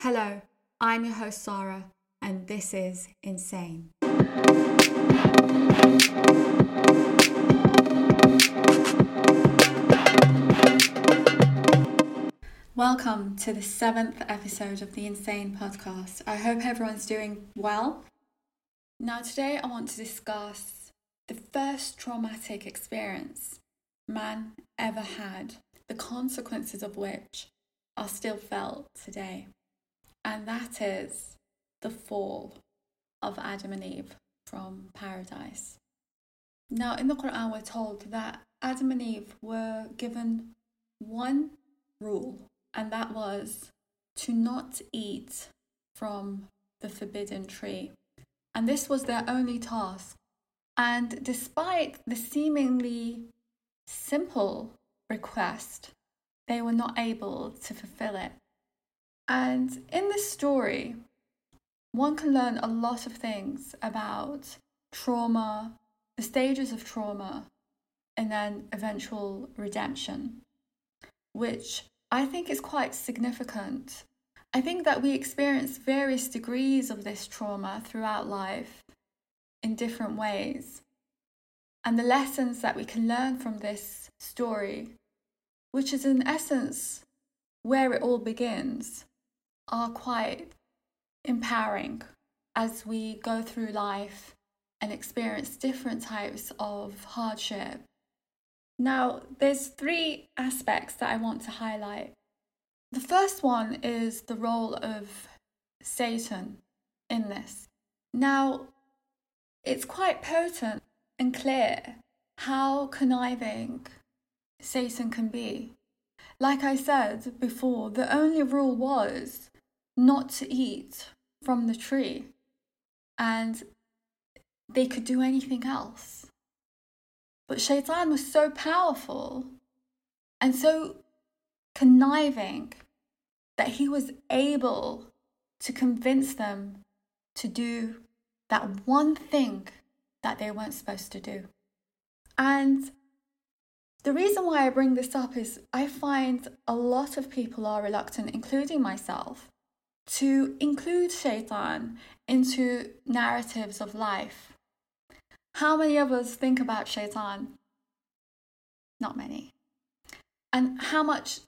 Hello, I'm your host Sarah, and this is Insane. Welcome to the seventh episode of the Insane podcast. I hope everyone's doing well. Now, today I want to discuss the first traumatic experience man ever had, the consequences of which are still felt today and that is the fall of Adam and Eve from paradise. Now, in the Quran, we're told that Adam and Eve were given one rule, and that was to not eat from the forbidden tree. And this was their only task. And despite the seemingly simple request, they were not able to fulfill it. And in this story, one can learn a lot of things about trauma, the stages of trauma, and then eventual redemption, which I think is quite significant. I think that we experience various degrees of this trauma throughout life in different ways. And the lessons that we can learn from this story, which is in essence where it all begins, are quite empowering as we go through life and experience different types of hardship. Now, there's three aspects that I want to highlight. The first one is the role of Satan in this. Now, it's quite potent and clear how conniving Satan can be. Like I said before, the only rule was not to eat from the tree and they could do anything else. But Shaitan was so powerful and so conniving that he was able to convince them to do that one thing that they weren't supposed to do. And the reason why I bring this up is I find a lot of people are reluctant, including myself, to include shaitan into narratives of life. How many of us think about shaitan? Not many. And how much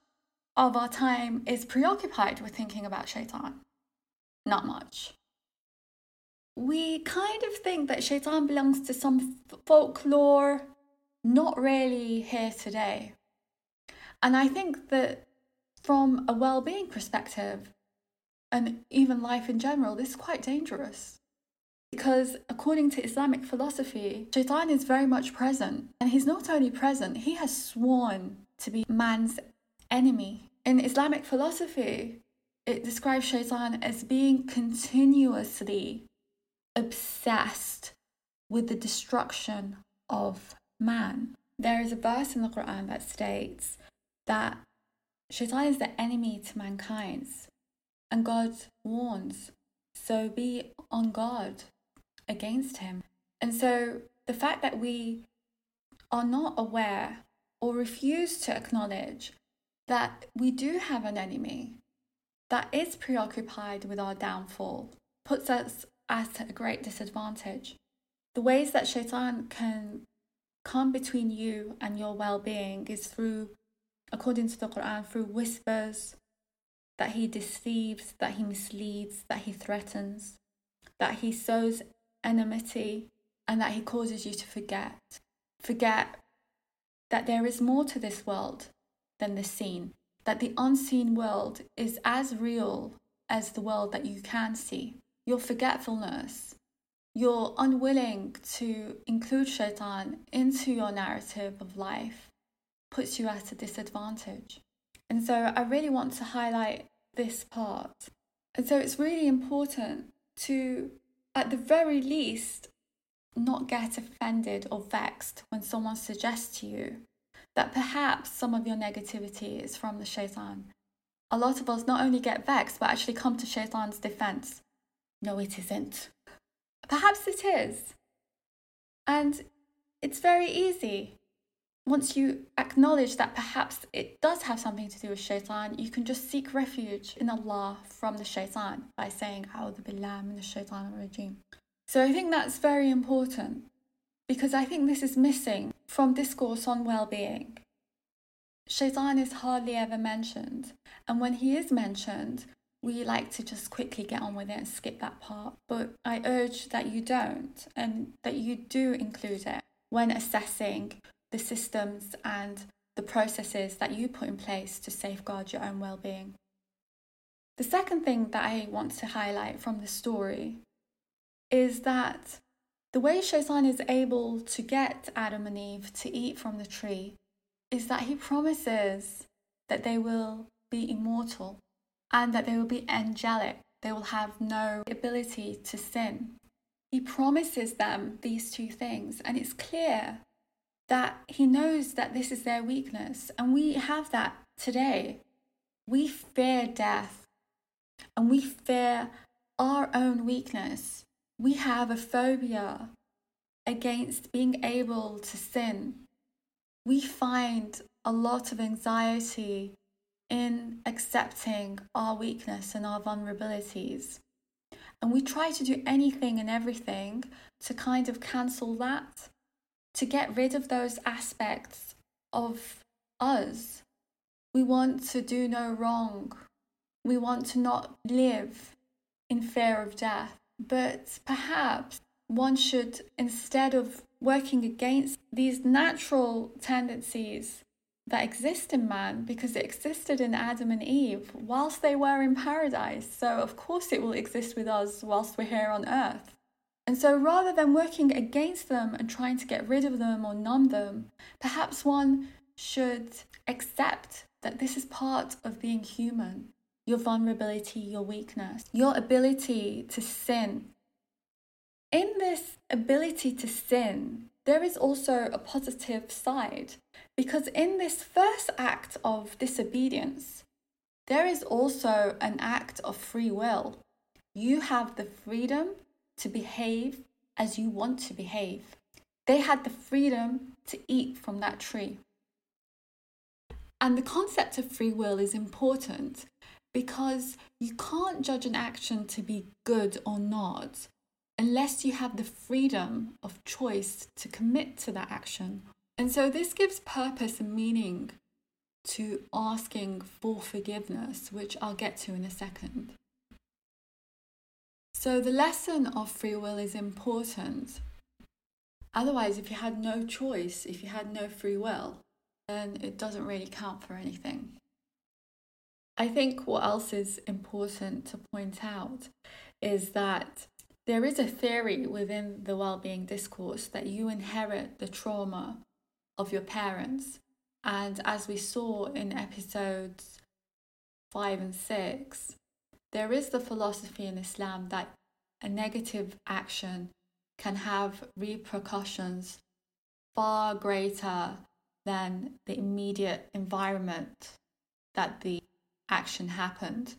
of our time is preoccupied with thinking about shaitan? Not much. We kind of think that shaitan belongs to some folklore, not really here today. And I think that from a well being perspective, and even life in general, this is quite dangerous. Because according to Islamic philosophy, Shaitan is very much present. And he's not only present, he has sworn to be man's enemy. In Islamic philosophy, it describes Shaitan as being continuously obsessed with the destruction of man. There is a verse in the Quran that states that Shaitan is the enemy to mankind and God warns. So be on guard against him. And so the fact that we are not aware or refuse to acknowledge that we do have an enemy that is preoccupied with our downfall puts us at a great disadvantage. The ways that shaitan can come between you and your well being is through, according to the Quran, through whispers, that he deceives, that he misleads, that he threatens, that he sows enmity, and that he causes you to forget. Forget that there is more to this world than the seen, that the unseen world is as real as the world that you can see. Your forgetfulness, your unwilling to include shaitan into your narrative of life puts you at a disadvantage. And so I really want to highlight this part. And so it's really important to, at the very least, not get offended or vexed when someone suggests to you that perhaps some of your negativity is from the shaitan. A lot of us not only get vexed, but actually come to shaitan's defense. No, it isn't. Perhaps it is. And it's very easy once you acknowledge that perhaps it does have something to do with shaitan, you can just seek refuge in Allah from the shaitan by saying, A'udhu billah min shaitan rajim. So I think that's very important because I think this is missing from discourse on well being. Shaitan is hardly ever mentioned, and when he is mentioned, we like to just quickly get on with it and skip that part. But I urge that you don't and that you do include it when assessing the systems and the processes that you put in place to safeguard your own well being. The second thing that I want to highlight from the story is that the way Shaitan is able to get Adam and Eve to eat from the tree is that he promises that they will be immortal and that they will be angelic. They will have no ability to sin. He promises them these two things, and it's clear that he knows that this is their weakness. And we have that today. We fear death and we fear our own weakness. We have a phobia against being able to sin. We find a lot of anxiety in accepting our weakness and our vulnerabilities. And we try to do anything and everything to kind of cancel that to get rid of those aspects of us. We want to do no wrong. We want to not live in fear of death. But perhaps one should, instead of working against these natural tendencies that exist in man, because it existed in Adam and Eve whilst they were in paradise, so of course it will exist with us whilst we're here on earth. And so rather than working against them and trying to get rid of them or numb them, perhaps one should accept that this is part of being human your vulnerability, your weakness, your ability to sin. In this ability to sin, there is also a positive side because in this first act of disobedience, there is also an act of free will. You have the freedom to behave as you want to behave. They had the freedom to eat from that tree. And the concept of free will is important because you can't judge an action to be good or not unless you have the freedom of choice to commit to that action. And so this gives purpose and meaning to asking for forgiveness, which I'll get to in a second. So the lesson of free will is important. Otherwise, if you had no choice, if you had no free will, then it doesn't really count for anything. I think what else is important to point out is that there is a theory within the well-being discourse that you inherit the trauma of your parents. And as we saw in episodes 5 and 6, there is the philosophy in Islam that a negative action can have repercussions far greater than the immediate environment that the action happened,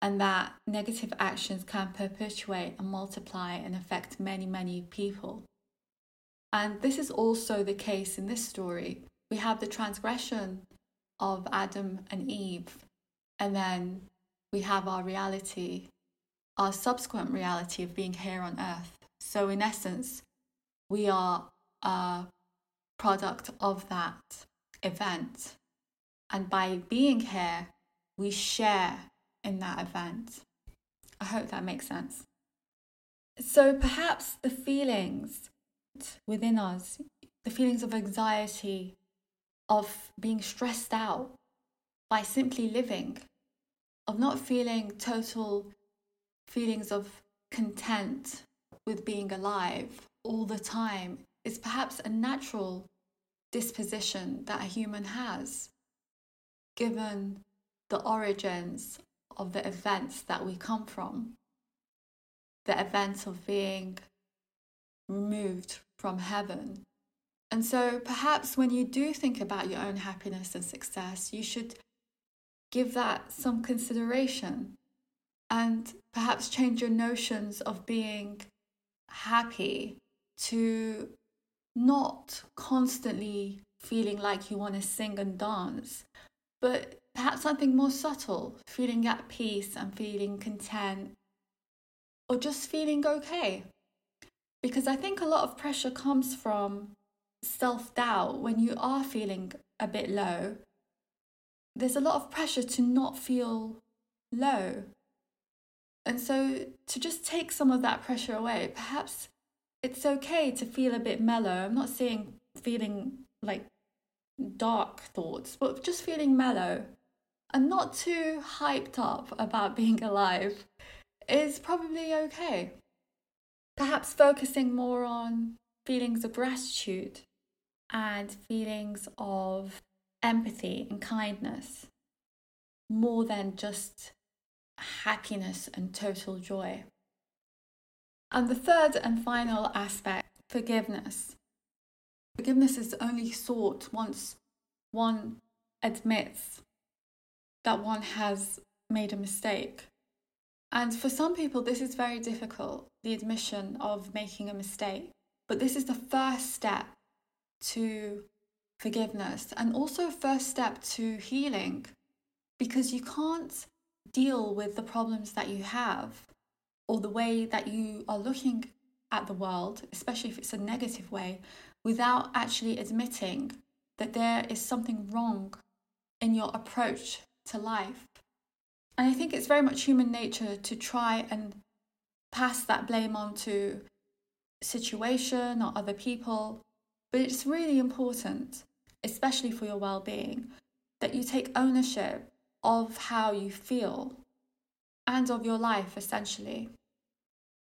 and that negative actions can perpetuate and multiply and affect many, many people. And this is also the case in this story. We have the transgression of Adam and Eve, and then we have our reality, our subsequent reality of being here on earth. So, in essence, we are a product of that event. And by being here, we share in that event. I hope that makes sense. So, perhaps the feelings within us, the feelings of anxiety, of being stressed out by simply living, of not feeling total feelings of content with being alive all the time is perhaps a natural disposition that a human has, given the origins of the events that we come from, the events of being removed from heaven. And so perhaps when you do think about your own happiness and success, you should give that some consideration and perhaps change your notions of being happy to not constantly feeling like you want to sing and dance, but perhaps something more subtle, feeling at peace and feeling content, or just feeling okay. Because I think a lot of pressure comes from self doubt when you are feeling a bit low. There's a lot of pressure to not feel low. And so to just take some of that pressure away, perhaps it's okay to feel a bit mellow. I'm not saying feeling like dark thoughts, but just feeling mellow and not too hyped up about being alive is probably okay. Perhaps focusing more on feelings of gratitude and feelings of empathy and kindness more than just happiness and total joy. And the third and final aspect forgiveness. Forgiveness is only sought once one admits that one has made a mistake. And for some people, this is very difficult the admission of making a mistake. But this is the first step to forgiveness and also first step to healing because you can't deal with the problems that you have or the way that you are looking at the world, especially if it's a negative way, without actually admitting that there is something wrong in your approach to life. And I think it's very much human nature to try and pass that blame on to situation or other people but it's really important, especially for your well being, that you take ownership of how you feel and of your life, essentially.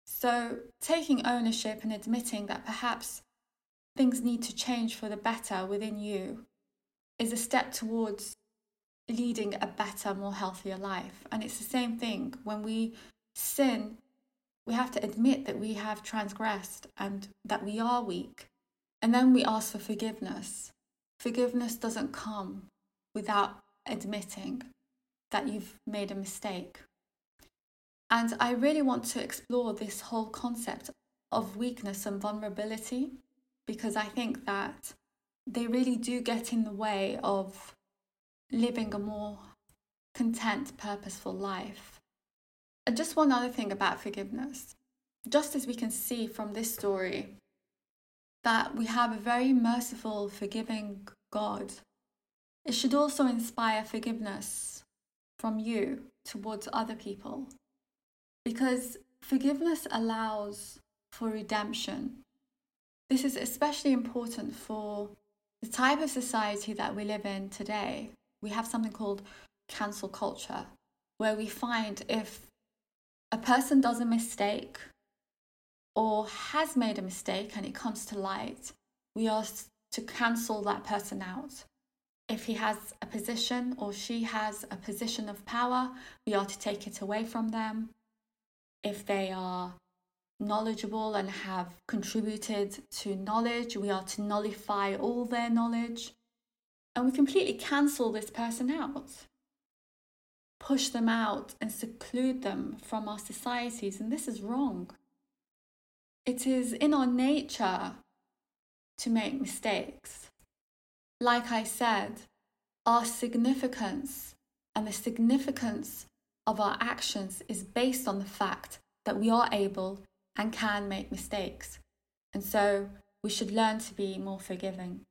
So, taking ownership and admitting that perhaps things need to change for the better within you is a step towards leading a better, more healthier life. And it's the same thing when we sin, we have to admit that we have transgressed and that we are weak and then we ask for forgiveness. Forgiveness doesn't come without admitting that you've made a mistake. And I really want to explore this whole concept of weakness and vulnerability because I think that they really do get in the way of living a more content, purposeful life. And just one other thing about forgiveness. Just as we can see from this story, that we have a very merciful, forgiving God. It should also inspire forgiveness from you towards other people because forgiveness allows for redemption. This is especially important for the type of society that we live in today. We have something called cancel culture, where we find if a person does a mistake or has made a mistake and it comes to light, we are to cancel that person out. If he has a position or she has a position of power, we are to take it away from them. If they are knowledgeable and have contributed to knowledge, we are to nullify all their knowledge. And we completely cancel this person out, push them out, and seclude them from our societies. And this is wrong. It is in our nature to make mistakes. Like I said, our significance and the significance of our actions is based on the fact that we are able and can make mistakes. And so we should learn to be more forgiving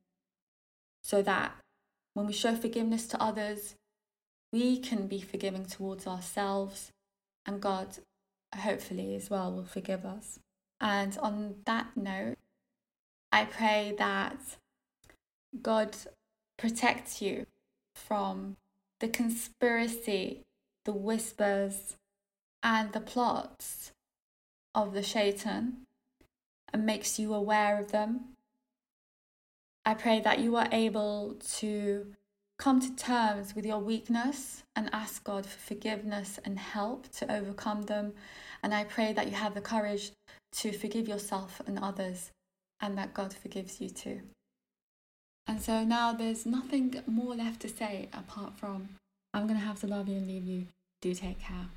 so that when we show forgiveness to others, we can be forgiving towards ourselves and God, hopefully, as well, will forgive us. And on that note, I pray that God protects you from the conspiracy, the whispers, and the plots of the shaitan and makes you aware of them. I pray that you are able to come to terms with your weakness and ask God for forgiveness and help to overcome them. And I pray that you have the courage to forgive yourself and others, and that God forgives you too. And so now there's nothing more left to say apart from I'm going to have to love you and leave you. Do take care.